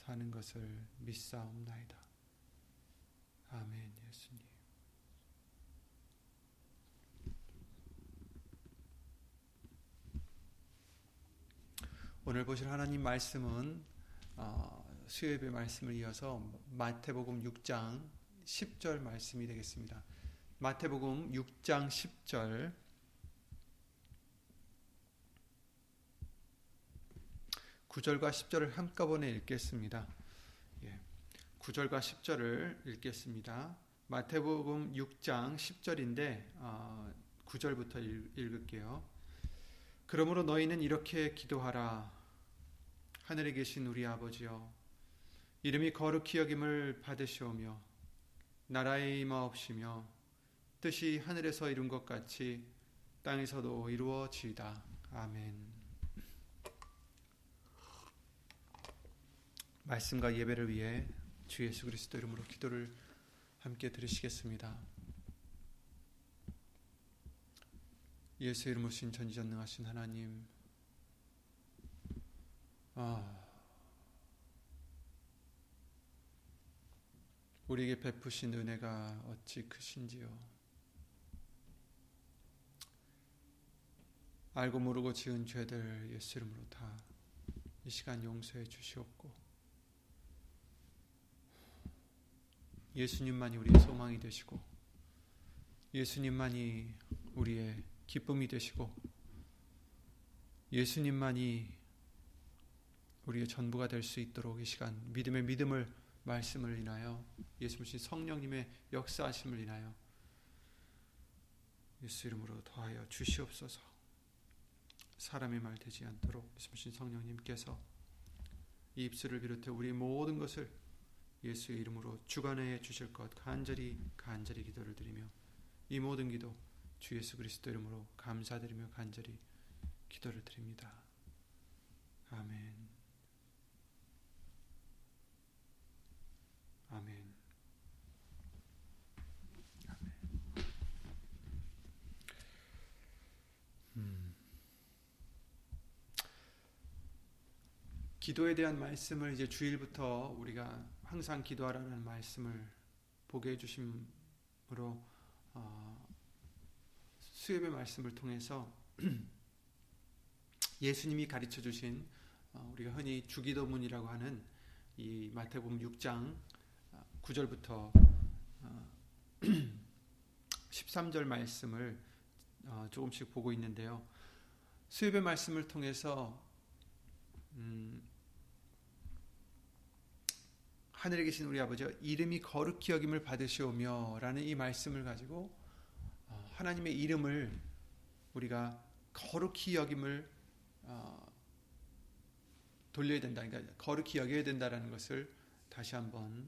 사는 것을 믿사옵나이다. 아멘 예수님. 오늘 보실 하나님 말씀은 어, 수요예배 말씀을 이어서 마태복음 6장 10절 말씀이 되겠습니다. 마태복음 6장 10절 9절과 10절을 한꺼번에 읽겠습니다. 예. 9절과 10절을 읽겠습니다. 마태복음 6장 10절인데 어, 9절부터 읽, 읽을게요. 그러므로 너희는 이렇게 기도하라. 하늘에 계신 우리 아버지여 이름이 거룩히 여김을 받으시오며 나라의 임하옵시며 뜻이 하늘에서 이룬 것 같이 땅에서도 이루어지이다. 아멘. 말씀과 예배를 위해 주 예수 그리스도 이름으로 기도를 함께 드리시겠습니다. 예수 이름으로 신 전지전능하신 하나님, 아, 우리에게 베푸신 은혜가 어찌 크신지요. 알고 모르고 지은 죄들 예수 이름으로 다 이 시간 용서해 주시옵고 예수님만이 우리의 소망이 되시고 예수님만이 우리의 기쁨이 되시고 예수님만이 우리의 전부가 될 수 있도록 이 시간 믿음의 믿음을 말씀을 인하여 예수님 성령님의 역사하심을 인하여 예수 이름으로 더하여 주시옵소서. 사람의 말 되지 않도록 예수님 성령님께서 이 입술을 비롯해 우리 모든 것을 예수의 이름으로 주관해 주실 것 간절히 간절히 기도를 드리며 이 모든 기도 주 예수 그리스도 이름으로 감사드리며 간절히 기도를 드립니다. 아멘. 아멘. 기도에 대한 말씀을 이제 주일부터 우리가 항상 기도하라는 말씀을 보게 해주심으로 어, 수협의 말씀을 통해서 예수님이 가르쳐 주신 어, 우리가 흔히 주기도문이라고 하는 이 마태복음 6장 9절부터 어, 13절 어, 말씀을 어, 조금씩 보고 있는데요. 수협의 말씀을 통해서 음, 하늘에 계신 우리 아버지 이름이 거룩히 여김을 받으시오며라는 이 말씀을 가지고 어, 하나님의 이름을 우리가 거룩히 여김을 어, 돌려야 된다. 그러니까 거룩히 여겨야 된다라는 것을 다시 한번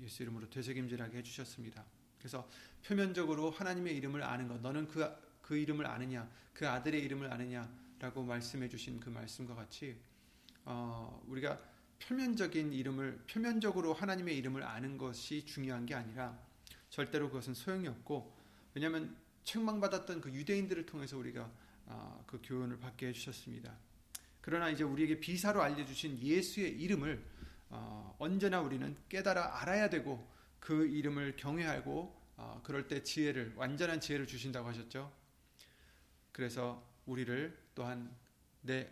예수 이름으로 되새김질하게 해주셨습니다. 그래서 표면적으로 하나님의 이름을 아는 것, 너는 그, 그 이름을 아느냐, 그 아들의 이름을 아느냐라고 말씀해 주신 그 말씀과 같이 어, 우리가 표면적인 이름을 표면적으로 하나님의 이름을 아는 것이 중요한 게 아니라 절대로 그것은 소용이 없고 왜냐하면 책망받았던 그 유대인들을 통해서 우리가 아, 그 교훈을 받게 해주셨습니다. 그러나 이제 우리에게 비사로 알려주신 예수의 이름을 어, 언제나 우리는 깨달아 알아야 되고 그 이름을 경외하고 어, 그럴 때 지혜를 완전한 지혜를 주신다고 하셨죠. 그래서 우리를 또한 내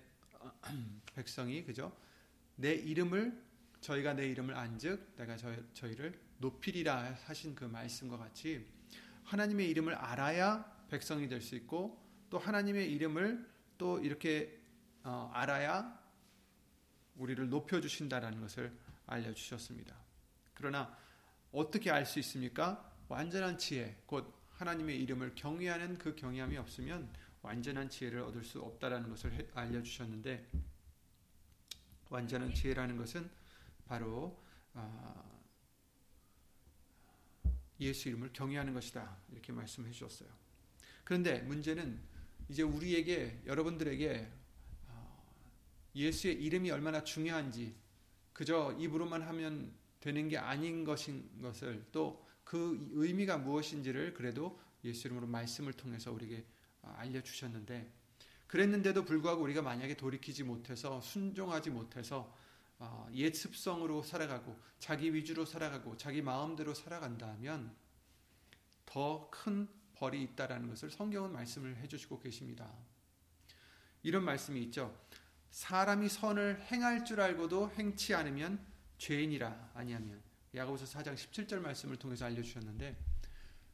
백성이 그죠 내 이름을 저희가 내 이름을 안즉 내가 저, 저희를 높이리라 하신 그 말씀과 같이 하나님의 이름을 알아야 백성이 될 수 있고 또 하나님의 이름을 또 이렇게 어, 알아야 우리를 높여 주신다라는 것을 알려 주셨습니다. 그러나 어떻게 알 수 있습니까? 완전한 지혜, 곧 하나님의 이름을 경외하는 그 경외함이 없으면 완전한 지혜를 얻을 수 없다라는 것을 알려 주셨는데 완전한 지혜라는 것은 바로 어, 예수 이름을 경외하는 것이다 이렇게 말씀해 주셨어요. 그런데 문제는 이제 우리에게 여러분들에게 어, 예수의 이름이 얼마나 중요한지 그저 입으로만 하면 되는 게 아닌 것인 것을 또 그 의미가 무엇인지를 그래도 예수 이름으로 말씀을 통해서 우리에게 어, 알려 주셨는데 그랬는데도 불구하고 우리가 만약에 돌이키지 못해서 순종하지 못해서 어, 옛 습성으로 살아가고 자기 위주로 살아가고 자기 마음대로 살아간다면 더 큰 벌이 있다라는 것을 성경은 말씀을 해주시고 계십니다. 이런 말씀이 있죠. 사람이 선을 행할 줄 알고도 행치 않으면 죄인이라 아니하면 야고보서 4장 17절 말씀을 통해서 알려주셨는데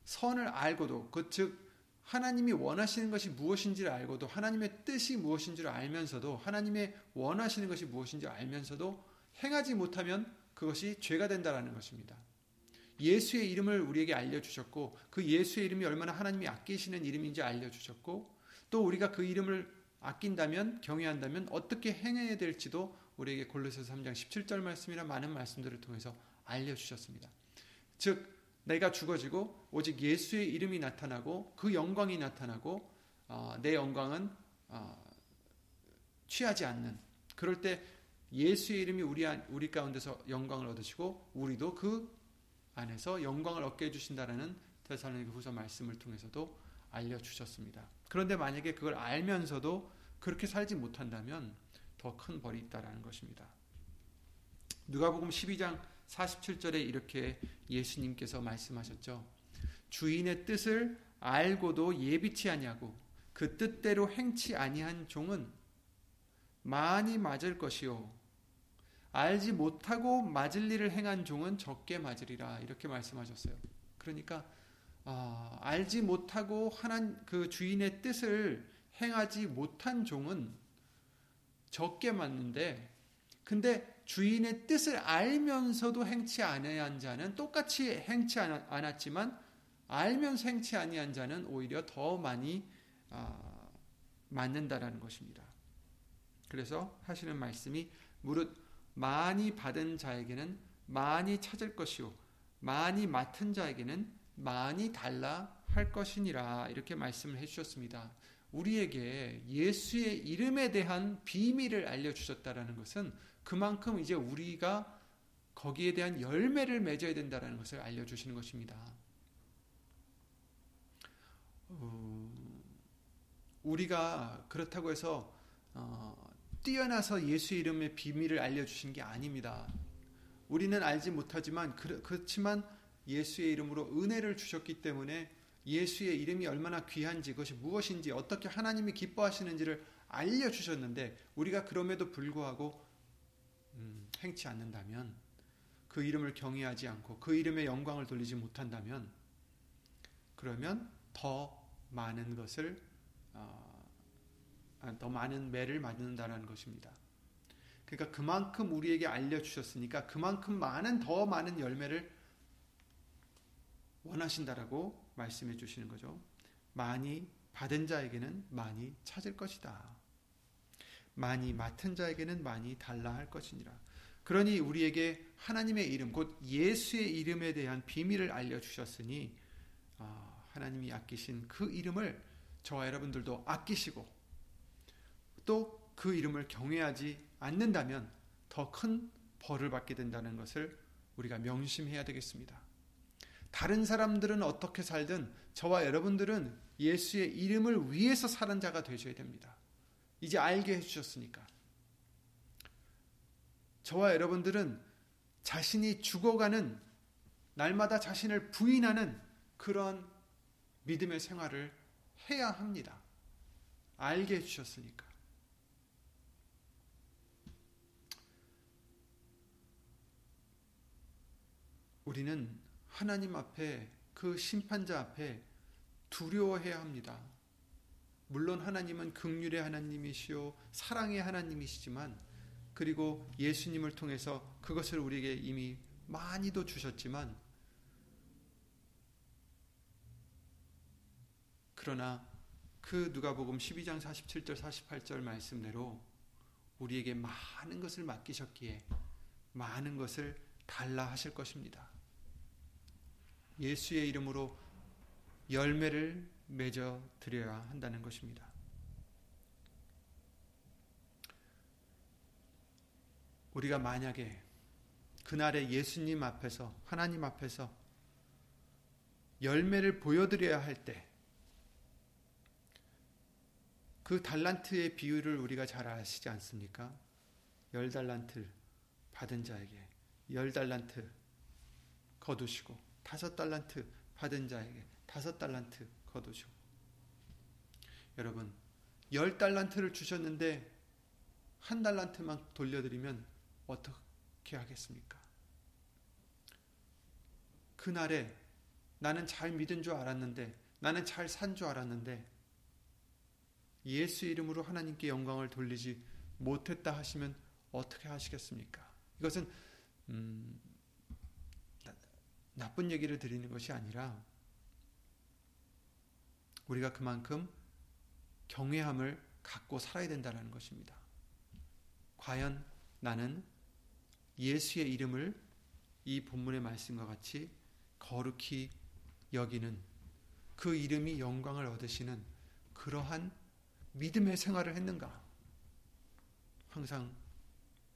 선을 알고도 그즉 하나님이 원하시는 것이 무엇인지를 알고도 하나님의 뜻이 무엇인지를 알면서도 하나님의 원하시는 것이 무엇인지 알면서도 행하지 못하면 그것이 죄가 된다라는 것입니다. 예수의 이름을 우리에게 알려주셨고 그 예수의 이름이 얼마나 하나님이 아끼시는 이름인지 알려주셨고 또 우리가 그 이름을 아낀다면 경외한다면 어떻게 행해야 될지도 우리에게 골로새서 3장 17절 말씀이나 많은 말씀들을 통해서 알려주셨습니다. 즉 내가 죽어지고 오직 예수의 이름이 나타나고 그 영광이 나타나고 어, 내 영광은 어, 취하지 않는 그럴 때 예수의 이름이 우리 우리 가운데서 영광을 얻으시고 우리도 그 안에서 영광을 얻게 해주신다라는 테살로니가후서 말씀을 통해서도 알려 주셨습니다. 그런데 만약에 그걸 알면서도 그렇게 살지 못한다면 더 큰 벌이 있다라는 것입니다. 누가복음 12장 47절에 이렇게 예수님께서 말씀하셨죠. 주인의 뜻을 알고도 예비치 아니하고 그 뜻대로 행치 아니한 종은 많이 맞을 것이요 알지 못하고 맞을 일을 행한 종은 적게 맞으리라 이렇게 말씀하셨어요. 그러니까 어, 알지 못하고 하나 그 주인의 뜻을 행하지 못한 종은 적게 맞는데 근데 주인의 뜻을 알면서도 행치 아니한 자는 똑같이 행치 않았지만 알면서 행치 아니한 자는 오히려 더 많이 어, 맞는다라는 것입니다. 그래서 하시는 말씀이 무릇 많이 받은 자에게는 많이 찾을 것이요 많이 맡은 자에게는 많이 달라 할 것이니라 이렇게 말씀을 해 주셨습니다. 우리에게 예수의 이름에 대한 비밀을 알려 주셨다라는 것은 그만큼 이제 우리가 거기에 대한 열매를 맺어야 된다는 것을 알려주시는 것입니다. 어, 우리가 그렇다고 해서 어, 뛰어나서 예수 이름의 비밀을 알려주신 게 아닙니다. 우리는 알지 못하지만 그렇지만 예수의 이름으로 은혜를 주셨기 때문에 예수의 이름이 얼마나 귀한지 그것이 무엇인지 어떻게 하나님이 기뻐하시는지를 알려주셨는데 우리가 그럼에도 불구하고 음, 행치 않는다면 그 이름을 경외하지 않고 그 이름의 영광을 돌리지 못한다면 그러면 더 많은 것을 어, 아, 더 많은 매를 맞는다는 것입니다. 그러니까 그만큼 우리에게 알려주셨으니까 그만큼 많은 더 많은 열매를 원하신다라고 말씀해 주시는 거죠. 많이 받은 자에게는 많이 찾을 것이다. 많이 맡은 자에게는 많이 달라 할 것이니라. 그러니 우리에게 하나님의 이름, 곧 예수의 이름에 대한 비밀을 알려주셨으니, 어, 하나님이 아끼신 그 이름을 저와 여러분들도 아끼시고, 또 그 이름을 경외하지 않는다면 더 큰 벌을 받게 된다는 것을 우리가 명심해야 되겠습니다. 다른 사람들은 어떻게 살든 저와 여러분들은 예수의 이름을 위해서 사는 자가 되셔야 됩니다. 이제 알게 해주셨으니까. 저와 여러분들은 자신이 죽어가는 날마다 자신을 부인하는 그런 믿음의 생활을 해야 합니다. 알게 해주셨으니까. 우리는 하나님 앞에 그 심판자 앞에 두려워해야 합니다. 물론 하나님은 극률의 하나님이시요 사랑의 하나님이시지만 그리고 예수님을 통해서 그것을 우리에게 이미 많이도 주셨지만 그러나 그 누가복음 12장 47절 48절 말씀대로 우리에게 많은 것을 맡기셨기에 많은 것을 달라 하실 것입니다. 예수의 이름으로 열매를 맺어 드려야 한다는 것입니다. 우리가 만약에 그날에 예수님 앞에서 하나님 앞에서 열매를 보여드려야 할 때 그 달란트의 비율을 우리가 잘 아시지 않습니까? 열 달란트 받은 자에게 열 달란트 거두시고 다섯 달란트 받은 자에게 다섯 달란트 거두시고 여러분 열 달란트를 주셨는데 한 달란트만 돌려드리면 어떻게 하겠습니까? 그날에 나는 잘 믿은 줄 알았는데 나는 잘 산 줄 알았는데 예수 이름으로 하나님께 영광을 돌리지 못했다 하시면 어떻게 하시겠습니까? 이것은 음, 나쁜 얘기를 드리는 것이 아니라 우리가 그만큼 경외함을 갖고 살아야 된다는 것입니다. 과연 나는 예수의 이름을 이 본문의 말씀과 같이 거룩히 여기는 그 이름이 영광을 얻으시는 그러한 믿음의 생활을 했는가? 항상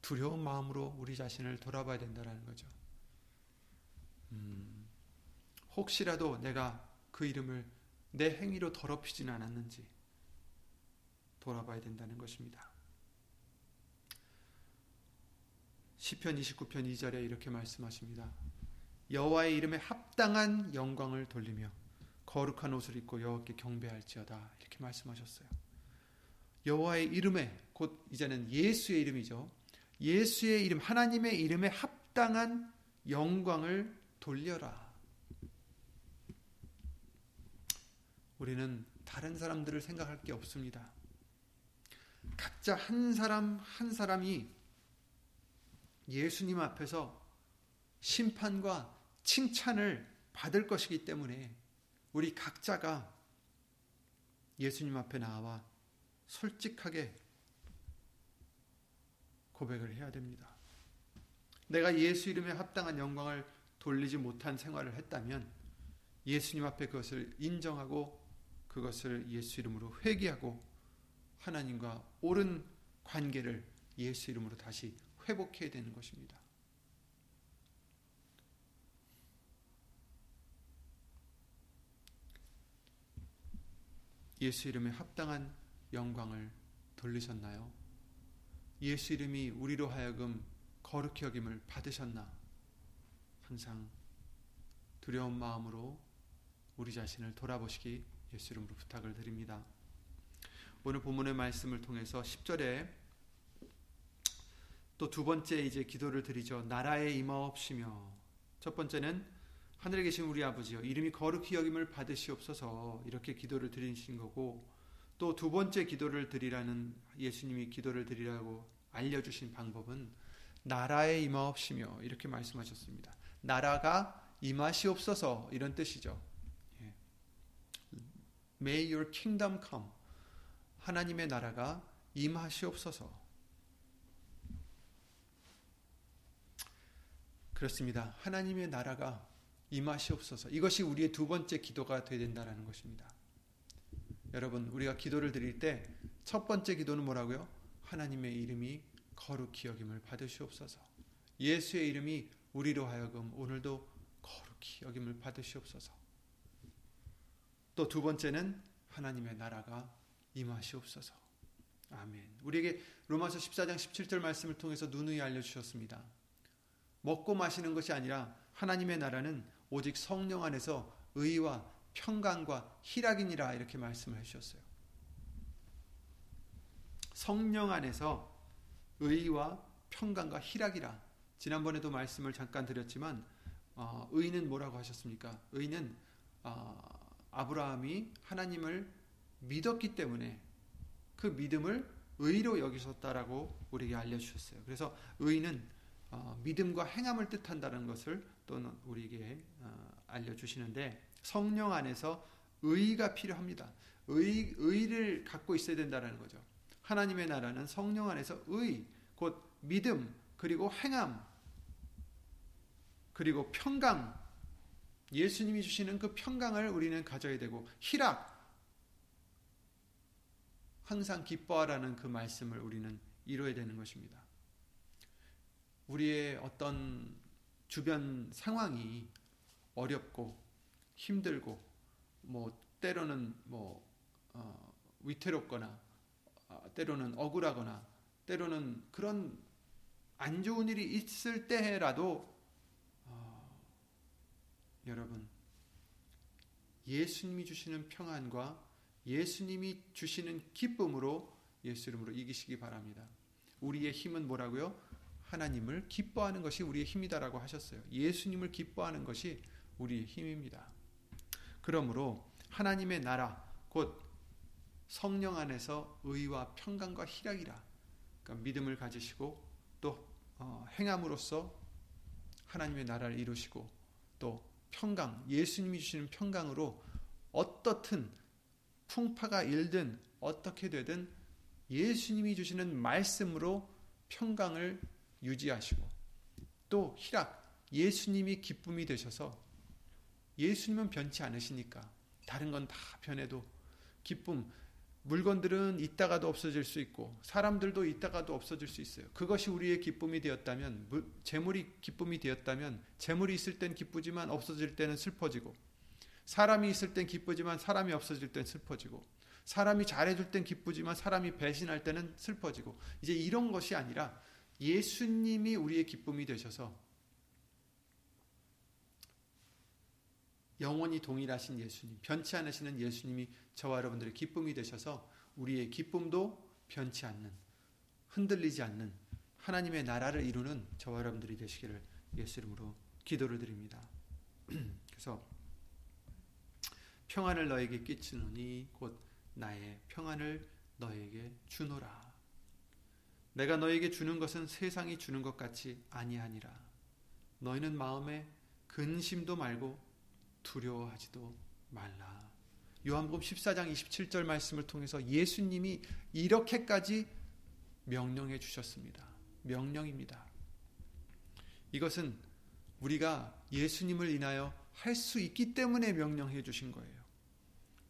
두려운 마음으로 우리 자신을 돌아봐야 된다는 거죠. 음, 혹시라도 내가 그 이름을 내 행위로 더럽히지는 않았는지 돌아봐야 된다는 것입니다. 시편 29편 2절에 이렇게 말씀하십니다. 여호와의 이름에 합당한 영광을 돌리며 거룩한 옷을 입고 여호와께 경배할지어다 이렇게 말씀하셨어요. 여호와의 이름에 곧 이제는 예수의 이름이죠. 예수의 이름 하나님의 이름에 합당한 영광을 돌려라. 우리는 다른 사람들을 생각할 게 없습니다. 각자 한 사람 한 사람이 예수님 앞에서 심판과 칭찬을 받을 것이기 때문에 우리 각자가 예수님 앞에 나와 솔직하게 고백을 해야 됩니다. 내가 예수 이름에 합당한 영광을 돌리지 못한 생활을 했다면 예수님 앞에 그것을 인정하고 그것을 예수 이름으로 회개하고 하나님과 옳은 관계를 예수 이름으로 다시 회복해야 되는 것입니다. 예수 이름에 합당한 영광을 돌리셨나요? 예수 이름이 우리로 하여금 거룩히 여김을 받으셨나? 항상 두려운 마음으로 우리 자신을 돌아보시기 예수 이름으로 부탁을 드립니다. 오늘 본문의 말씀을 통해서 10절에 또 두 번째 이제 기도를 드리죠. 나라에 임하옵시며 첫 번째는 하늘에 계신 우리 아버지여 이름이 거룩히 여김을 받으시옵소서 이렇게 기도를 드리신 거고 또 두 번째 기도를 드리라는 예수님이 기도를 드리라고 알려주신 방법은 나라에 임하옵시며 이렇게 말씀하셨습니다. 나라가 임하시옵소서 이런 뜻이죠. 예. May your kingdom come. 하나님의 나라가 임하시옵소서. 그렇습니다. 하나님의 나라가 임하시옵소서. 이것이 우리의 두 번째 기도가 되야 된다는 것입니다. 여러분, 우리가 기도를 드릴 때 첫 번째 기도는 뭐라고요? 하나님의 이름이 거룩히 여김을 받으시옵소서. 예수의 이름이 우리로 하여금 오늘도 거룩히 여김을 받으시옵소서. 또 두 번째는 하나님의 나라가 임하시옵소서. 아멘. 우리에게 로마서 14장 17절 말씀을 통해서 누누이 알려 주셨습니다. 먹고 마시는 것이 아니라 하나님의 나라는 오직 성령 안에서 의와 평강과 희락이니라 이렇게 말씀을 해 주셨어요. 성령 안에서 의와 평강과 희락이라 지난번에도 말씀을 잠깐 드렸지만 어, 의는 뭐라고 하셨습니까? 의는 어, 아브라함이 하나님을 믿었기 때문에 그 믿음을 의로 여기셨다라고 우리에게 알려주셨어요. 그래서 의는 어, 믿음과 행함을 뜻한다는 것을 또는 우리에게 어, 알려주시는데 성령 안에서 의가 필요합니다. 의, 의를 갖고 있어야 된다는 거죠. 하나님의 나라는 성령 안에서 의, 곧 믿음, 그리고 행함, 그리고 평강, 예수님이 주시는 그 평강을 우리는 가져야 되고, 희락, 항상 기뻐하라는 그 말씀을 우리는 이루어야 되는 것입니다. 우리의 어떤 주변 상황이 어렵고 힘들고 뭐 때로는 뭐 어, 위태롭거나 어, 때로는 억울하거나 때로는 그런 안 좋은 일이 있을 때라도 어, 여러분 예수님이 주시는 평안과 예수님이 주시는 기쁨으로 예수 이름으로 이기시기 바랍니다. 우리의 힘은 뭐라고요? 하나님을 기뻐하는 것이 우리의 힘이다라고 하셨어요. 예수님을 기뻐하는 것이 우리의 힘입니다. 그러므로 하나님의 나라 곧 성령 안에서 의와 평강과 희락이라 그러니까 믿음을 가지시고 또 어, 행함으로써 하나님의 나라를 이루시고 또 평강 예수님이 주시는 평강으로 어떻든 풍파가 일든 어떻게 되든 예수님이 주시는 말씀으로 평강을 유지하시고 또 희락 예수님이 기쁨이 되셔서 예수님은 변치 않으시니까 다른 건 다 변해도 기쁨 물건들은 있다가도 없어질 수 있고 사람들도 있다가도 없어질 수 있어요. 그것이 우리의 기쁨이 되었다면 재물이 기쁨이 되었다면 재물이 있을 땐 기쁘지만 없어질 때는 슬퍼지고 사람이 있을 땐 기쁘지만 사람이 없어질 땐 슬퍼지고 사람이 잘해줄 땐 기쁘지만 사람이 배신할 때는 슬퍼지고 이제 이런 것이 아니라 예수님이 우리의 기쁨이 되셔서 영원히 동일하신 예수님, 변치 않으시는 예수님이 저와 여러분들의 기쁨이 되셔서 우리의 기쁨도 변치 않는, 흔들리지 않는 하나님의 나라를 이루는 저와 여러분들이 되시기를 예수 이름으로 기도를 드립니다. 그래서 평안을 너에게 끼치노니 곧 나의 평안을 너에게 주노라. 내가 너에게 주는 것은 세상이 주는 것 같이 아니하니라. 너희는 마음에 근심도 말고 두려워하지도 말라. 요한복음 14장 27절 말씀을 통해서 예수님이 이렇게까지 명령해 주셨습니다. 명령입니다. 이것은 우리가 예수님을 인하여 할 수 있기 때문에 명령해 주신 거예요.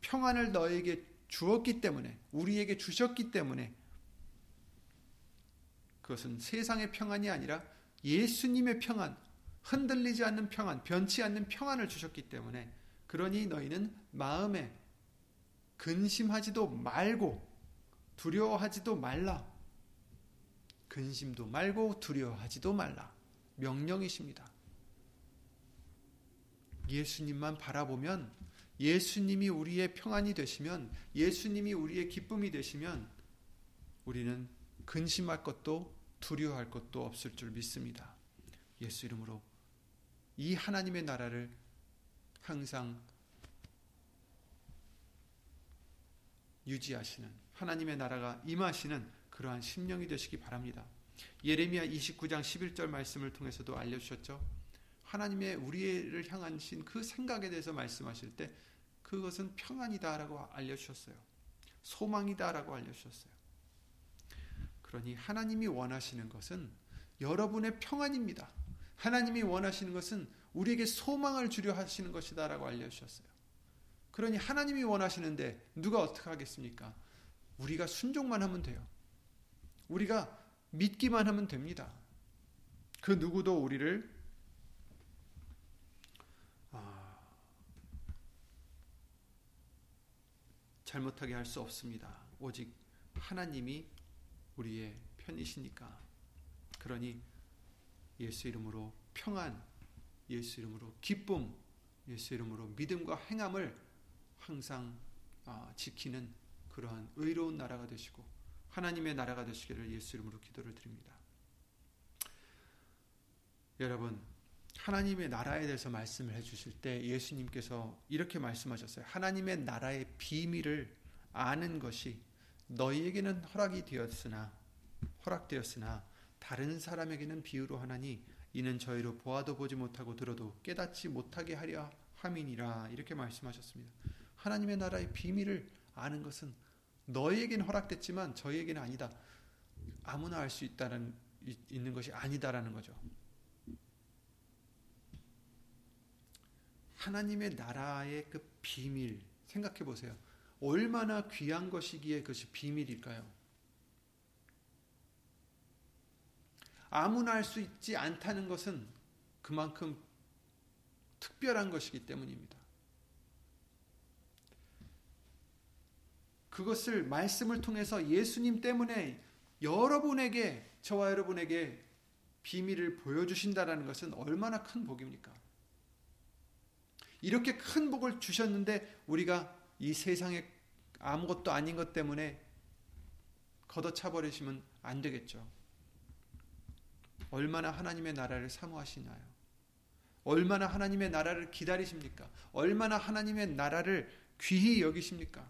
평안을 너에게 주었기 때문에, 우리에게 주셨기 때문에, 그것은 세상의 평안이 아니라 예수님의 평안, 흔들리지 않는 평안, 변치 않는 평안을 주셨기 때문에 그러니 너희는 마음에 근심하지도 말고 두려워하지도 말라. 근심도 말고 두려워하지도 말라. 명령이십니다. 예수님만 바라보면 예수님이 우리의 평안이 되시면 예수님이 우리의 기쁨이 되시면 우리는 근심할 것도 두려워할 것도 없을 줄 믿습니다. 예수 이름으로 이 하나님의 나라를 항상 유지하시는 하나님의 나라가 임하시는 그러한 심령이 되시기 바랍니다. 예레미야 29장 11절 말씀을 통해서도 알려주셨죠. 하나님의 우리를 향하신 그 생각에 대해서 말씀하실 때 그것은 평안이다라고 알려주셨어요. 소망이다라고 알려주셨어요. 그러니 하나님이 원하시는 것은 여러분의 평안입니다. 하나님이 원하시는 것은 우리에게 소망을 주려 하시는 것이다라고 알려주셨어요. 그러니 하나님이 원하시는데 누가 어떻게 하겠습니까? 우리가 순종만 하면 돼요. 우리가 믿기만 하면 됩니다. 그 누구도 우리를 아, 잘못하게 할 수 없습니다. 오직 하나님이 우리의 편이시니까. 그러니 예수 이름으로 평안, 예수 이름으로 기쁨, 예수 이름으로 믿음과 행함을 항상 아, 지키는 그러한 의로운 나라가 되시고 하나님의 나라가 되시기를 예수 이름으로 기도를 드립니다. 여러분, 하나님의 나라에 대해서 말씀을 해 주실 때 예수님께서 이렇게 말씀하셨어요. 하나님의 나라의 비밀을 아는 것이 너희에게는 허락이 되었으나 허락되었으나 다른 사람에게는 비유로 하나니 이는 저희로 보아도 보지 못하고 들어도 깨닫지 못하게 하려 함이니라 이렇게 말씀하셨습니다. 하나님의 나라의 비밀을 아는 것은 너희에게는 허락됐지만 저희에게는 아니다. 아무나 알 수 있다는 있는 것이 아니다라는 거죠. 하나님의 나라의 그 비밀 생각해 보세요. 얼마나 귀한 것이기에 그것이 비밀일까요? 아무나 알수 있지 않다는 것은 그만큼 특별한 것이기 때문입니다. 그것을 말씀을 통해서 예수님 때문에 여러분에게 저와 여러분에게 비밀을 보여주신다라는 것은 얼마나 큰 복입니까? 이렇게 큰 복을 주셨는데 우리가 이 세상에 아무것도 아닌 것 때문에 걷어차 버리시면 안 되겠죠. 얼마나 하나님의 나라를 사모하시나요? 얼마나 하나님의 나라를 기다리십니까? 얼마나 하나님의 나라를 귀히 여기십니까?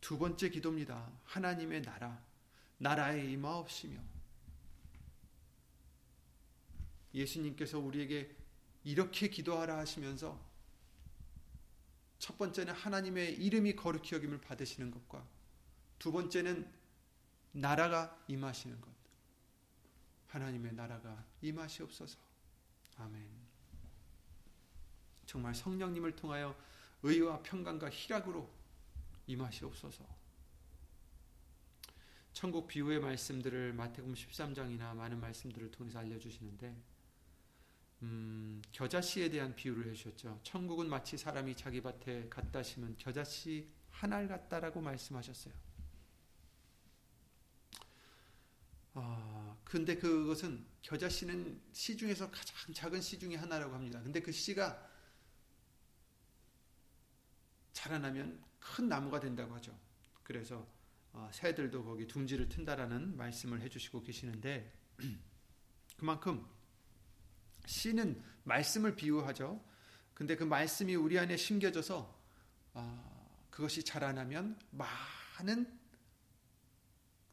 두 번째 기도입니다. 하나님의 나라, 나라에 임하옵시며 예수님께서 우리에게 이렇게 기도하라 하시면서 첫 번째는 하나님의 이름이 거룩히 여김을 받으시는 것과 두 번째는 나라가 임하시는 것. 하나님의 나라가 임하시옵소서. 아멘. 정말 성령님을 통하여 의와 평강과 희락으로 임하시옵소서. 천국 비유의 말씀들을 마태복음 13장이나 많은 말씀들을 통해서 알려 주시는데 음, 겨자씨에 대한 비유를 해주셨죠. 천국은 마치 사람이 자기 밭에 갖다 심은 겨자씨 한 알 같다라고 말씀하셨어요. 아, 근데 그것은 겨자씨는 씨 중에서 가장 작은 씨 중에 하나라고 합니다. 근데 그 씨가 자라나면 큰 나무가 된다고 하죠. 그래서 어, 새들도 거기 둥지를 튼다라는 말씀을 해주시고 계시는데 그만큼 씨는 말씀을 비유하죠. 근데 그 말씀이 우리 안에 심겨져서 어, 그것이 자라나면 많은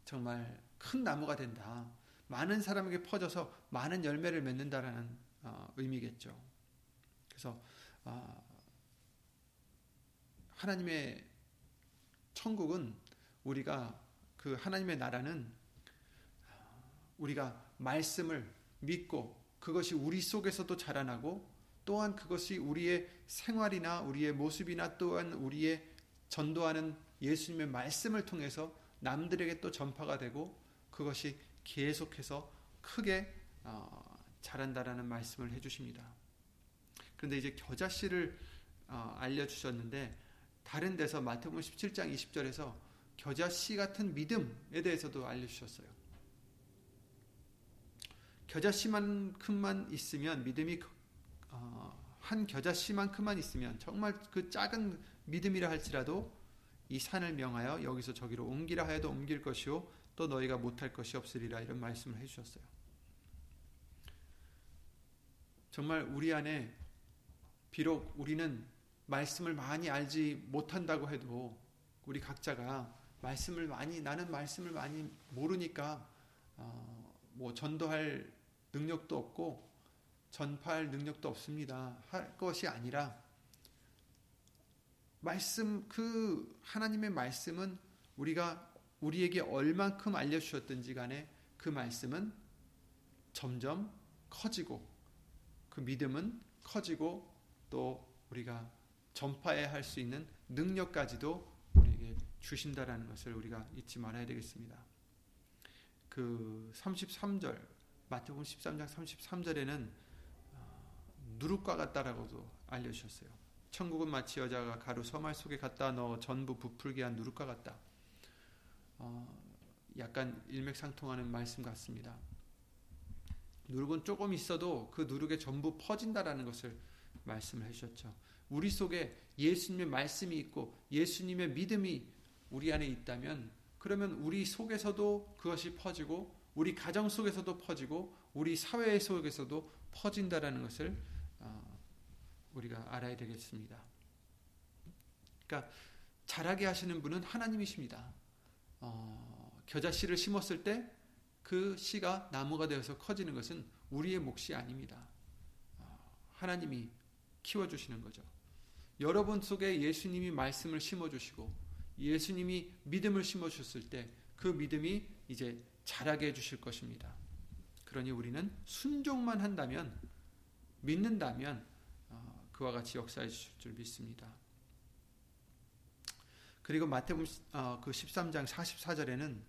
정말 큰 나무가 된다. 많은 사람에게 퍼져서 많은 열매를 맺는다라는 어, 의미겠죠. 그래서 어, 하나님의 천국은 우리가 그 하나님의 나라는 우리가 말씀을 믿고 그것이 우리 속에서도 자라나고 또한 그것이 우리의 생활이나 우리의 모습이나 또한 우리의 전도하는 예수님의 말씀을 통해서 남들에게 또 전파가 되고 그것이 계속해서 크게 어, 자란다라는 말씀을 해주십니다. 그런데 이제 겨자씨를 어, 알려주셨는데 다른 데서 마태복음 17장 20절에서 겨자씨 같은 믿음에 대해서도 알려주셨어요. 겨자씨만큼만 있으면 믿음이 어, 한 겨자씨만큼만 있으면 정말 그 작은 믿음이라 할지라도 이 산을 명하여 여기서 저기로 옮기라 하여도 옮길 것이요 또 너희가 못할 것이 없으리라 이런 말씀을 해주셨어요. 정말 우리 안에 비록 우리는 말씀을 많이 알지 못한다고 해도 우리 각자가 말씀을 많이 나는 말씀을 많이 모르니까 어, 뭐 전도할 능력도 없고 전파할 능력도 없습니다. 할 것이 아니라 말씀 그 하나님의 말씀은 우리가 우리에게 얼만큼 알려 주셨든지 간에 그 말씀은 점점 커지고 그 믿음은 커지고 또 우리가 전파해야 할 수 있는 능력까지도 우리에게 주신다라는 것을 우리가 잊지 말아야 되겠습니다. 그 33절 마태복음 13장 33절에는 어, 누룩과 같다라고도 알려주셨어요. 천국은 마치 여자가 가루 서말 속에 갖다 넣어 전부 부풀게 한 누룩과 같다. 어, 약간 일맥상통하는 말씀 같습니다. 누룩은 조금 있어도 그 누룩에 전부 퍼진다라는 것을 말씀을 해주셨죠. 우리 속에 예수님의 말씀이 있고 예수님의 믿음이 우리 안에 있다면 그러면 우리 속에서도 그것이 퍼지고 우리 가정 속에서도 퍼지고 우리 사회 속에서도 퍼진다라는 것을 어, 우리가 알아야 되겠습니다. 그러니까 자라게 하시는 분은 하나님이십니다. 어, 겨자 씨를 심었을 때 그 씨가 나무가 되어서 커지는 것은 우리의 몫이 아닙니다. 어, 하나님이 키워주시는 거죠. 여러분 속에 예수님이 말씀을 심어주시고 예수님이 믿음을 심어주셨을 때 그 믿음이 이제 자라게 해주실 것입니다. 그러니 우리는 순종만 한다면 믿는다면 어, 그와 같이 역사해 주실 줄 믿습니다. 그리고 마태복음 어, 그 13장 44절에는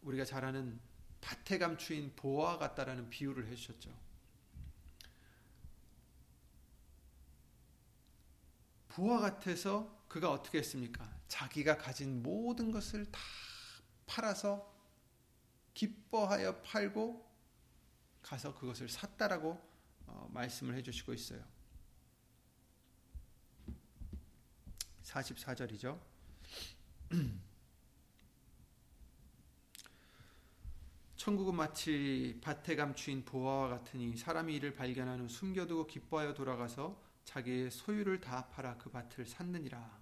우리가 잘 아는 밭에 감추인 보화 같다라는 비유를 해주셨죠. 부와 같아서 그가 어떻게 했습니까? 자기가 가진 모든 것을 다 팔아서 기뻐하여 팔고 가서 그것을 샀다라고 어, 말씀을 해주시고 있어요. 44절이죠. 천국은 마치 밭에 감추인 보화와 같으니 사람이 이를 발견한 후 숨겨두고 기뻐하여 돌아가서 자기의 소유를 다 팔아 그 밭을 샀느니라.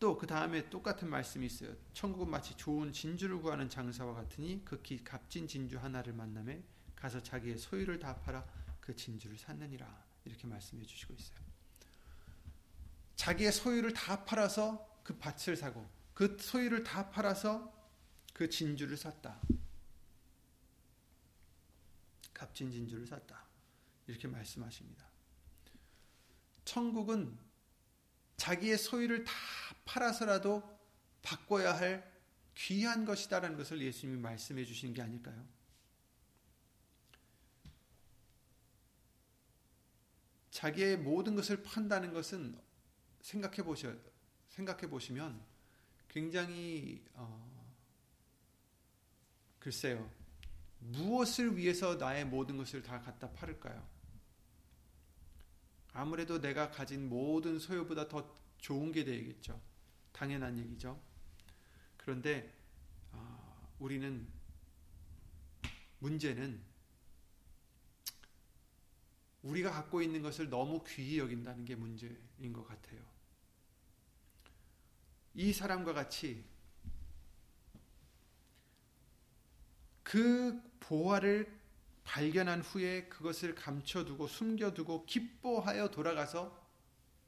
또 그 다음에 똑같은 말씀이 있어요. 천국은 마치 좋은 진주를 구하는 장사와 같으니 극히 값진 진주 하나를 만남에 가서 자기의 소유를 다 팔아 그 진주를 샀느니라. 이렇게 말씀해 주시고 있어요. 자기의 소유를 다 팔아서 그 밭을 사고 그 소유를 다 팔아서 그 진주를 샀다. 값진 진주를 샀다. 이렇게 말씀하십니다. 천국은 자기의 소유를 다 팔아서라도 바꿔야 할 귀한 것이다라는 것을 예수님이 말씀해 주신 게 아닐까요? 자기의 모든 것을 판다는 것은 생각해 보셔 생각해 보시면 굉장히 어, 글쎄요 무엇을 위해서 나의 모든 것을 다 갖다 팔을까요? 아무래도 내가 가진 모든 소유보다 더 좋은 게 되겠죠. 당연한 얘기죠. 그런데 어, 우리는 문제는 우리가 갖고 있는 것을 너무 귀히 여긴다는 게 문제인 것 같아요. 이 사람과 같이 그 보화를 발견한 후에 그것을 감춰두고 숨겨두고 기뻐하여 돌아가서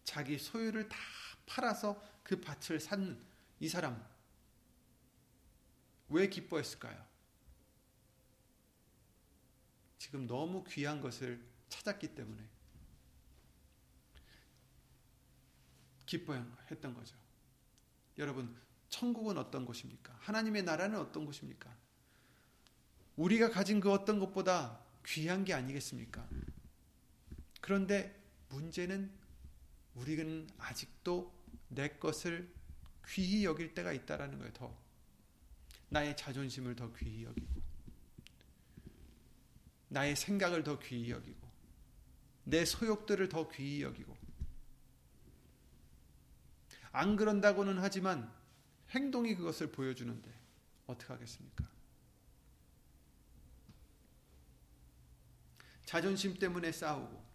자기 소유를 다 팔아서 그 밭을 산 이 사람 왜 기뻐했을까요? 지금 너무 귀한 것을 찾았기 때문에 기뻐했던 거죠. 여러분, 천국은 어떤 곳입니까? 하나님의 나라는 어떤 곳입니까? 우리가 가진 그 어떤 것보다 귀한 게 아니겠습니까? 그런데 문제는 우리는 아직도 내 것을 귀히 여길 때가 있다라는 거예요. 더 나의 자존심을 더 귀히 여기고 나의 생각을 더 귀히 여기고 내 소욕들을 더 귀히 여기고 안 그런다고는 하지만 행동이 그것을 보여주는데 어떻게 하겠습니까? 자존심 때문에 싸우고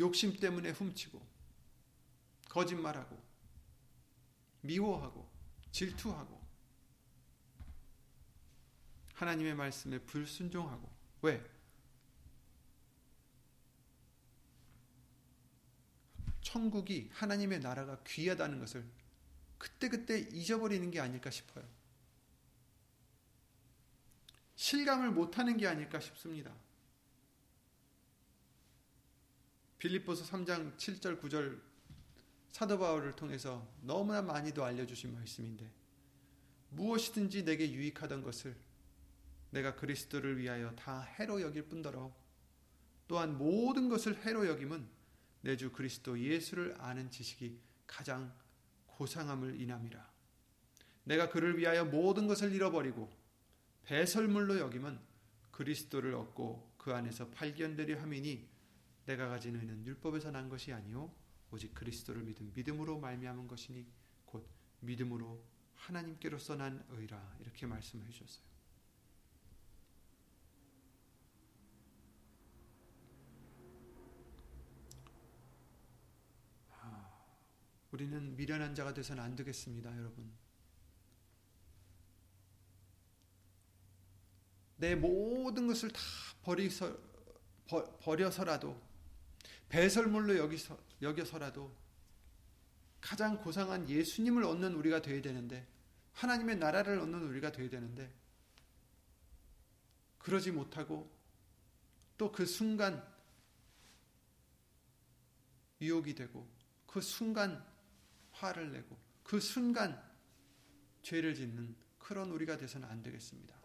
욕심 때문에 훔치고 거짓말하고 미워하고 질투하고 하나님의 말씀에 불순종하고 왜? 천국이 하나님의 나라가 귀하다는 것을 그때그때 잊어버리는 게 아닐까 싶어요. 실감을 못하는 게 아닐까 싶습니다. 빌립보서 3장 7절 9절 사도 바울을 통해서 너무나 많이도 알려주신 말씀인데 무엇이든지 내게 유익하던 것을 내가 그리스도를 위하여 다 해로 여길 뿐더러 또한 모든 것을 해로 여김은 내 주 그리스도 예수를 아는 지식이 가장 고상함을 인함이라. 내가 그를 위하여 모든 것을 잃어버리고 배설물로 여김은 그리스도를 얻고 그 안에서 발견되려 함이니 내가 가진 의는 율법에서 난 것이 아니요 오직 그리스도를 믿음 믿음으로 말미암은 것이니 곧 믿음으로 하나님께로서 난 의라 이렇게 말씀해 주셨어요. 우리는 미련한 자가 되서는 안 되겠습니다, 여러분. 내 모든 것을 다 버리서, 버, 버려서라도 배설물로 여기서, 여겨서라도 가장 고상한 예수님을 얻는 우리가 되어야 되는데 하나님의 나라를 얻는 우리가 되어야 되는데 그러지 못하고 또 그 순간 유혹이 되고 그 순간 화를 내고 그 순간 죄를 짓는 그런 우리가 돼서는 안 되겠습니다.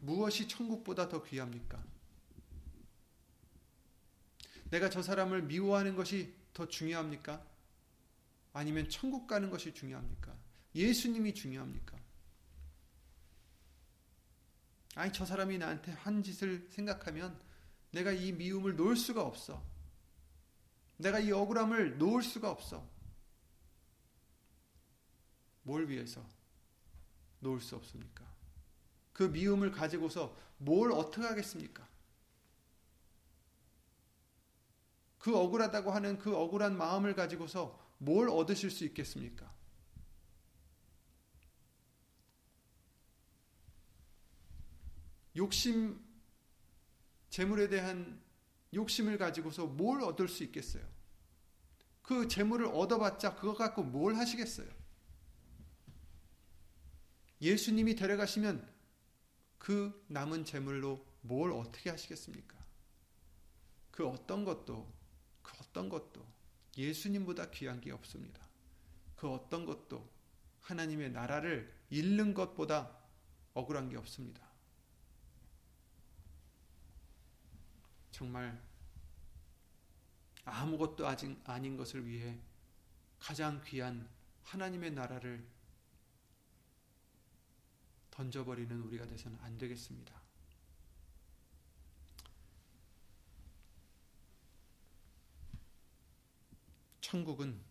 무엇이 천국보다 더 귀합니까? 내가 저 사람을 미워하는 것이 더 중요합니까? 아니면 천국 가는 것이 중요합니까? 예수님이 중요합니까? 아니, 저 사람이 나한테 한 짓을 생각하면 내가 이 미움을 놓을 수가 없어. 내가 이 억울함을 놓을 수가 없어. 뭘 위해서 놓을 수 없습니까? 그 미움을 가지고서 뭘 어떻게 하겠습니까? 그 억울하다고 하는 그 억울한 마음을 가지고서 뭘 얻으실 수 있겠습니까? 욕심, 재물에 대한 욕심을 가지고서 뭘 얻을 수 있겠어요? 그 재물을 얻어봤자 그거 갖고 뭘 하시겠어요? 예수님이 데려가시면 그 남은 재물로 뭘 어떻게 하시겠습니까? 그 어떤 것도 그 어떤 것도 예수님보다 귀한 게 없습니다. 그 어떤 것도 하나님의 나라를 잃는 것보다 억울한 게 없습니다. 정말 아무것도 아직 아닌 것을 위해 가장 귀한 하나님의 나라를 던져버리는 우리가 돼서는 안 되겠습니다. 천국은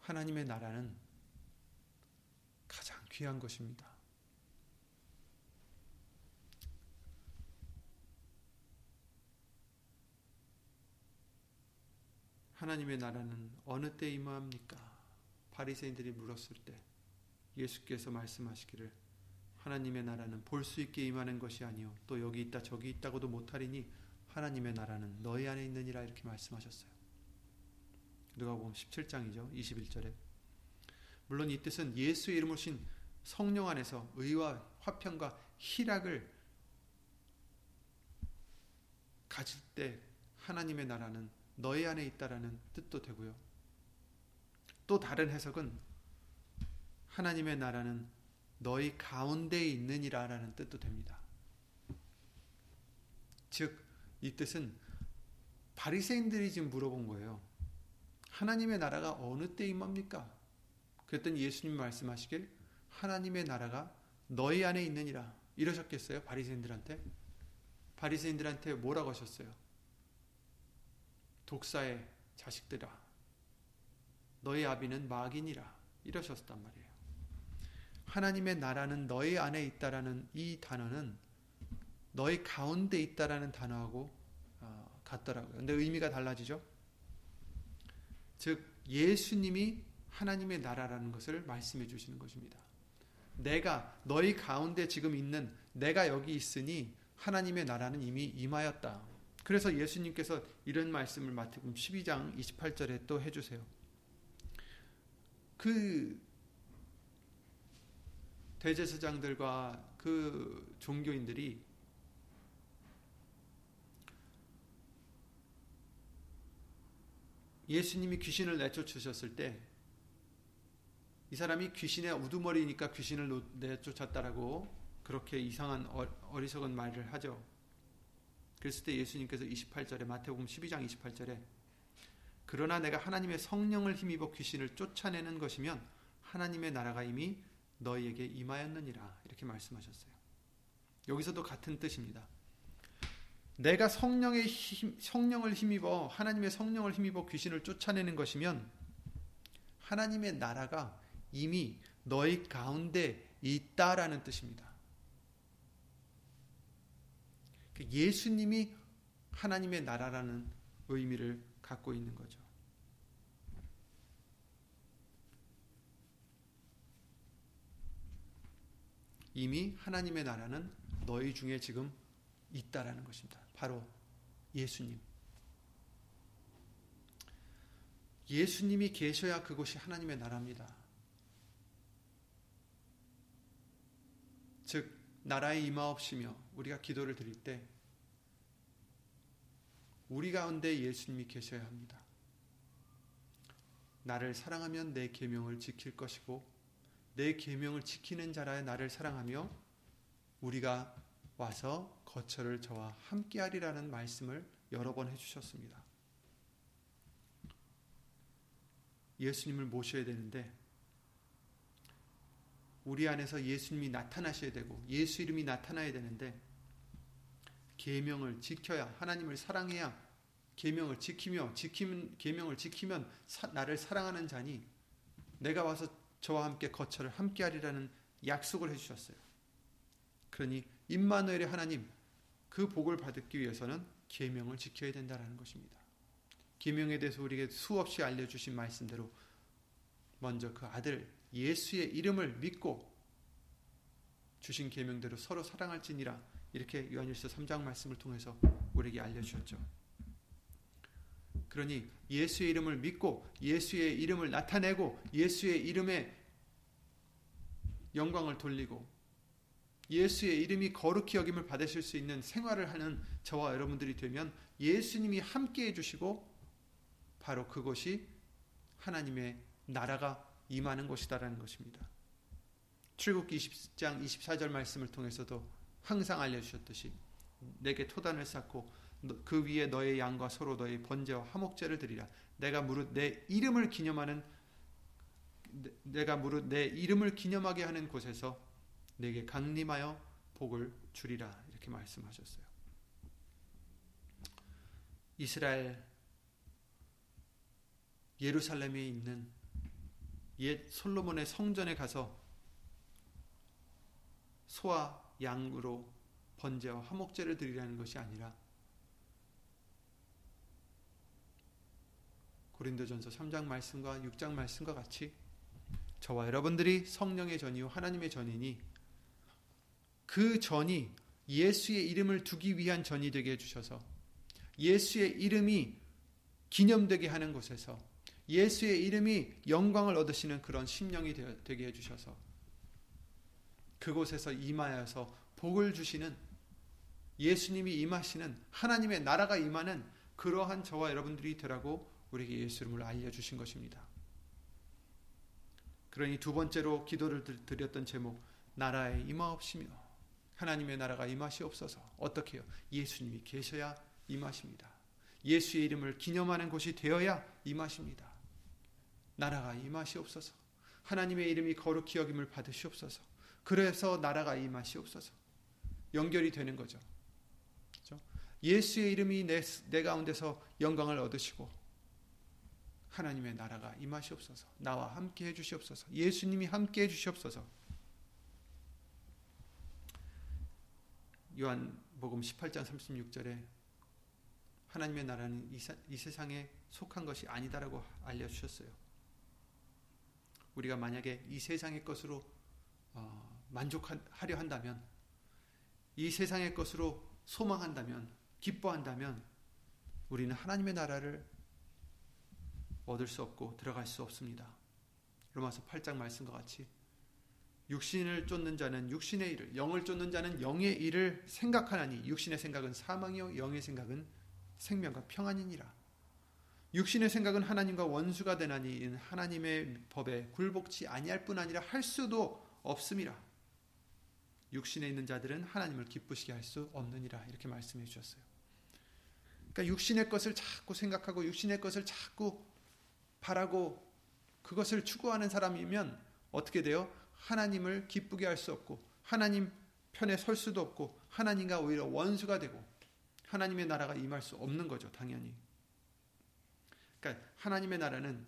하나님의 나라는 가장 귀한 것입니다. 하나님의 나라는 어느 때 임합니까? 바리새인들이 물었을 때 예수께서 말씀하시기를 하나님의 나라는 볼 수 있게 임하는 것이 아니요 또 여기 있다 저기 있다고도 못하리니 하나님의 나라는 너희 안에 있느니라 이렇게 말씀하셨어요. 누가복음 17장이죠. 21절에. 물론 이 뜻은 예수의 이름을 신 성령 안에서 의와 화평과 희락을 가질 때 하나님의 나라는 너희 안에 있다라는 뜻도 되고요. 또 다른 해석은 하나님의 나라는 너희 가운데에 있느니라라는 뜻도 됩니다. 즉, 이 뜻은 바리새인들이 지금 물어본 거예요. 하나님의 나라가 어느 때 임합니까? 그랬더니 예수님 말씀하시길 하나님의 나라가 너희 안에 있느니라 이러셨겠어요? 바리새인들한테? 바리새인들한테 뭐라고 하셨어요? 독사의 자식들아 너희 아비는 마귀니라 이러셨단 말이에요. 하나님의 나라는 너희 안에 있다라는 이 단어는 너희 가운데 있다라는 단어하고 어, 같더라고요. 근데 의미가 달라지죠. 즉 예수님이 하나님의 나라라는 것을 말씀해 주시는 것입니다. 내가 너희 가운데 지금 있는 내가 여기 있으니 하나님의 나라는 이미 임하였다. 그래서 예수님께서 이런 말씀을 마태복음 12장 28절에 또 해주세요. 그 대제사장들과 그 종교인들이 예수님이 귀신을 내쫓으셨을 때 이 사람이 귀신의 우두머리니까 귀신을 내쫓았다라고 그렇게 이상한 어리석은 말을 하죠. 그랬을 때 예수님께서 28절에 마태복음 12장 28절에 그러나 내가 하나님의 성령을 힘입어 귀신을 쫓아내는 것이면 하나님의 나라가 이미 너희에게 임하였느니라 이렇게 말씀하셨어요. 여기서도 같은 뜻입니다. 내가 성령의 힘, 성령을 힘입어 하나님의 성령을 힘입어 귀신을 쫓아내는 것이면 하나님의 나라가 이미 너희 가운데 있다라는 뜻입니다. 그 예수님이 하나님의 나라라는 의미를 갖고 있는 거죠. 이미 하나님의 나라는 너희 중에 지금 있다라는 것입니다. 바로 예수님. 예수님이 계셔야 그곳이 하나님의 나라입니다. 즉 나라에 임하옵시며 우리가 기도를 드릴 때 우리 가운데 예수님이 계셔야 합니다. 나를 사랑하면 내 계명을 지킬 것이고 내 계명을 지키는 자라에 나를 사랑하며 우리가 와서 거처를 저와 함께하리라는 말씀을 여러 번 해주셨습니다. 예수님을 모셔야 되는데 우리 안에서 예수님이 나타나셔야 되고 예수 이름이 나타나야 되는데 계명을 지켜야 하나님을 사랑해야 계명을 지키며 지키면 계명을 지키면 사, 나를 사랑하는 자니 내가 와서 저와 함께 거처를 함께하리라는 약속을 해주셨어요. 그러니 임마누엘의 하나님 그 복을 받기 위해서는 계명을 지켜야 된다라는 것입니다. 계명에 대해서 우리에게 수없이 알려주신 말씀대로 먼저 그 아들 예수의 이름을 믿고 주신 계명대로 서로 사랑할지니라 이렇게 요한일서 3장 말씀을 통해서 우리에게 알려주셨죠. 그러니 예수의 이름을 믿고 예수의 이름을 나타내고 예수의 이름에 영광을 돌리고 예수의 이름이 거룩히 여김을 받으실 수 있는 생활을 하는 저와 여러분들이 되면 예수님이 함께 해주시고 바로 그것이 하나님의 나라가 임하는 곳이다라는 것입니다. 출국기 20장 24절 말씀을 통해서도 항상 알려주셨듯이 내게 토단을 쌓고 그 위에 너의 양과 서로 너의 번제와 화목제를 드리라. 내가 무릇 내 이름을 기념하는 내가 무릇 내 이름을 기념하게 하는 곳에서 내게 강림하여 복을 주리라 이렇게 말씀하셨어요. 이스라엘 예루살렘에 있는 옛 솔로몬의 성전에 가서 소와 양으로 번제와 화목제를 드리라는 것이 아니라 고린도전서 3장 말씀과 6장 말씀과 같이 저와 여러분들이 성령의 전이요 하나님의 전이니 그 전이 예수의 이름을 두기 위한 전이 되게 해 주셔서 예수의 이름이 기념되게 하는 곳에서 예수의 이름이 영광을 얻으시는 그런 심령이 되게 해 주셔서 그곳에서 임하여서 복을 주시는 예수님이 임하시는 하나님의 나라가 임하는 그러한 저와 여러분들이 되라고 우리에게 예수 이름을 알려주신 것입니다. 그러니 두 번째로 기도를 드렸던 제목 나라에 임하옵시며 하나님의 나라가 임하시옵소서 어떻게 요 예수님이 계셔야 임하십니다. 예수의 이름을 기념하는 곳이 되어야 임하십니다. 나라가 임하시옵소서 하나님의 이름이 거룩히 여김을 받으시옵소서 그래서 나라가 임하시옵소서 연결이 되는 거죠. 그렇죠? 예수의 이름이 내, 내 가운데서 영광을 얻으시고 하나님의 나라가 임하시옵소서. 나와 함께 해 주시옵소서. 예수님이 함께 해 주시옵소서. 요한복음 18장 36절에 하나님의 나라는 이, 사, 이 세상에 속한 것이 아니다라고 알려 주셨어요. 우리가 만약에 이 세상의 것으로 어, 만족하려 한다면, 이 세상의 것으로 소망한다면, 기뻐한다면, 우리는 하나님의 나라를 얻을 수 없고 들어갈 수 없습니다. 로마서 8장 말씀과 같이 육신을 쫓는 자는 육신의 일을, 영을 쫓는 자는 영의 일을 생각하나니 육신의 생각은 사망이요 영의 생각은 생명과 평안이니라. 육신의 생각은 하나님과 원수가 되나니 하나님의 법에 굴복치 아니할 뿐 아니라 할 수도 없음이라. 육신에 있는 자들은 하나님을 기쁘시게 할 수 없느니라 이렇게 말씀해 주셨어요. 그러니까 육신의 것을 자꾸 생각하고 육신의 것을 자꾸 바라고 그것을 추구하는 사람이면 어떻게 돼요? 하나님을 기쁘게 할 수 없고 하나님 편에 설 수도 없고 하나님과 오히려 원수가 되고 하나님의 나라가 임할 수 없는 거죠, 당연히. 그러니까 하나님의 나라는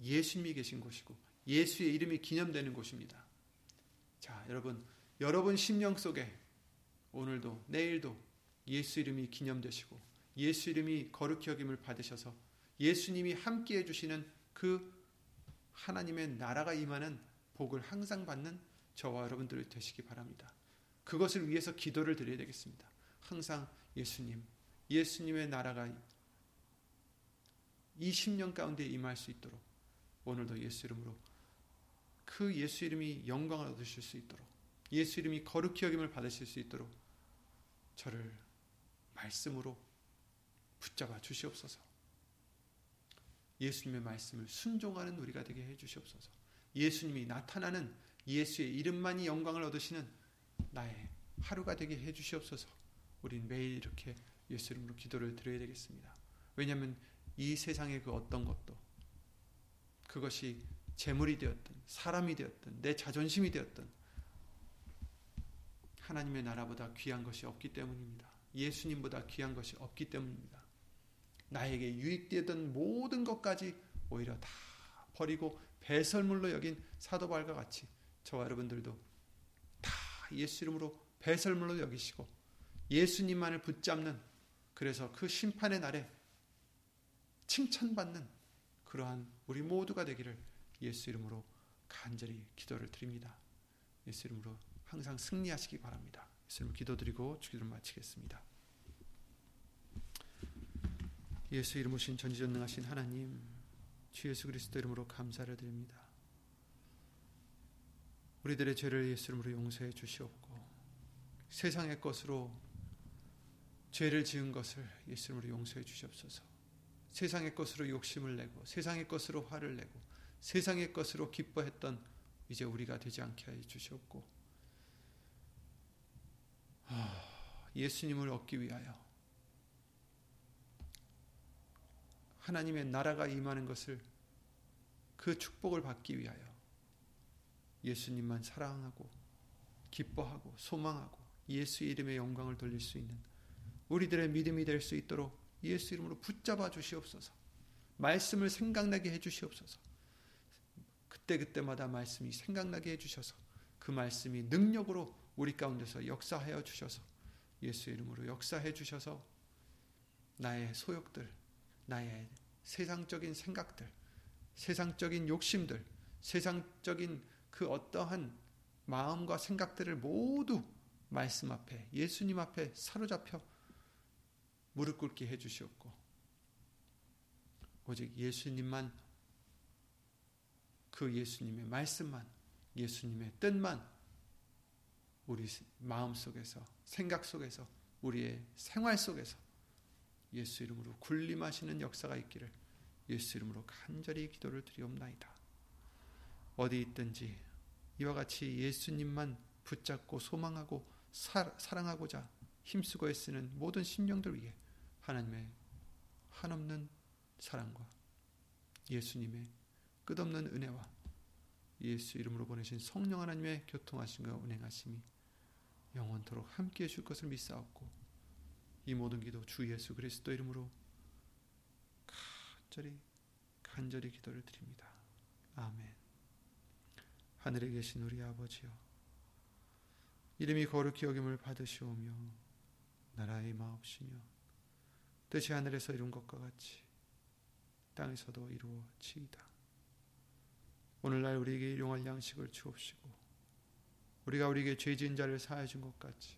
예수님이 계신 곳이고 예수의 이름이 기념되는 곳입니다. 자, 여러분, 여러분 심령 속에 오늘도 내일도 예수 이름이 기념되시고 예수 이름이 거룩히 여김을 받으셔서 예수님이 함께 해 주시는 그 하나님의 나라가 임하는 복을 항상 받는 저와 여러분들이 되시기 바랍니다. 그것을 위해서 기도를 드려야 되겠습니다. 항상 예수님, 예수님의 나라가 이 10년 가운데 임할 수 있도록 오늘도 예수 이름으로 그 예수 이름이 영광을 얻으실 수 있도록 예수 이름이 거룩히 여김을 받으실 수 있도록 저를 말씀으로 붙잡아 주시옵소서. 예수님의 말씀을 순종하는 우리가 되게 해 주시옵소서. 예수님이 나타나는 예수의 이름만이 영광을 얻으시는 나의 하루가 되게 해 주시옵소서. 우린 매일 이렇게 예수 이름으로 기도를 드려야 되겠습니다. 왜냐하면 이 세상의 그 어떤 것도 그것이 재물이 되었든 사람이 되었든 내 자존심이 되었든 하나님의 나라보다 귀한 것이 없기 때문입니다. 예수님보다 귀한 것이 없기 때문입니다. 나에게 유익되던 모든 것까지 오히려 다 버리고 배설물로 여긴 사도 바울과 같이 저와 여러분들도 다 예수 이름으로 배설물로 여기시고 예수님만을 붙잡는 그래서 그 심판의 날에 칭찬받는 그러한 우리 모두가 되기를 예수 이름으로 간절히 기도를 드립니다. 예수 이름으로 항상 승리하시기 바랍니다. 예수 이름으로 기도드리고 주기도를 마치겠습니다. 예수 이름 오신 전지전능하신 하나님 주 예수 그리스도 이름으로 감사를 드립니다. 우리들의 죄를 예수 이름으로 용서해 주시옵고 세상의 것으로 죄를 지은 것을 예수 이름으로 용서해 주시옵소서. 세상의 것으로 욕심을 내고 세상의 것으로 화를 내고 세상의 것으로 기뻐했던 이제 우리가 되지 않게 해 주시옵고 예수님을 얻기 위하여 하나님의 나라가 임하는 것을 그 축복을 받기 위하여 예수님만 사랑하고 기뻐하고 소망하고 예수 이름의 영광을 돌릴 수 있는 우리들의 믿음이 될 수 있도록 예수 이름으로 붙잡아 주시옵소서. 말씀을 생각나게 해 주시옵소서. 그때그때마다 말씀이 생각나게 해 주셔서 그 말씀이 능력으로 우리 가운데서 역사하여 주셔서 예수 이름으로 역사해 주셔서 나의 소욕들, 나의 세상적인 생각들, 세상적인 욕심들, 세상적인 그 어떠한 마음과 생각들을 모두 말씀 앞에 예수님 앞에 사로잡혀 무릎 꿇게 해 주시옵고 오직 예수님만 그 예수님의 말씀만 예수님의 뜻만 우리 마음 속에서 생각 속에서 우리의 생활 속에서 예수 이름으로 군림하시는 역사가 있기를 예수 이름으로 간절히 기도를 드리옵나이다. 어디 있든지 이와 같이 예수님만 붙잡고 소망하고 사, 사랑하고자 힘쓰고 애쓰는 모든 심령들 위해 하나님의 한없는 사랑과 예수님의 끝없는 은혜와 예수 이름으로 보내신 성령 하나님의 교통하심과 운행하심이 영원토록 함께 해 줄 것을 믿사옵고 이 모든 기도 주 예수 그리스도 이름으로 간절히 간절히 기도를 드립니다. 아멘. 하늘에 계신 우리 아버지여 이름이 거룩히 여김을 받으시오며 나라의 마옵시며 뜻이 하늘에서 이룬 것과 같이 땅에서도 이루어지이다. 오늘날 우리에게 일용할 양식을 주옵시고 우리가 우리에게 죄 지은 자를 사하여 준것 같이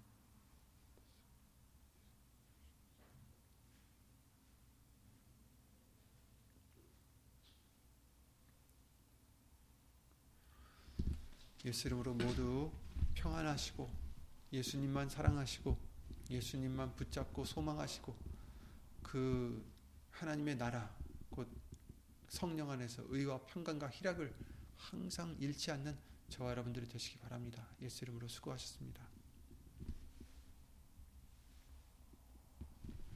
예수 이름으로 모두 평안하시고 예수님만 사랑하시고 예수님만 붙잡고 소망하시고 그 하나님의 나라 곧 성령 안에서 의와 평강과 희락을 항상 잃지 않는 저와 여러분들이 되시기 바랍니다. 예수 이름으로 수고하셨습니다.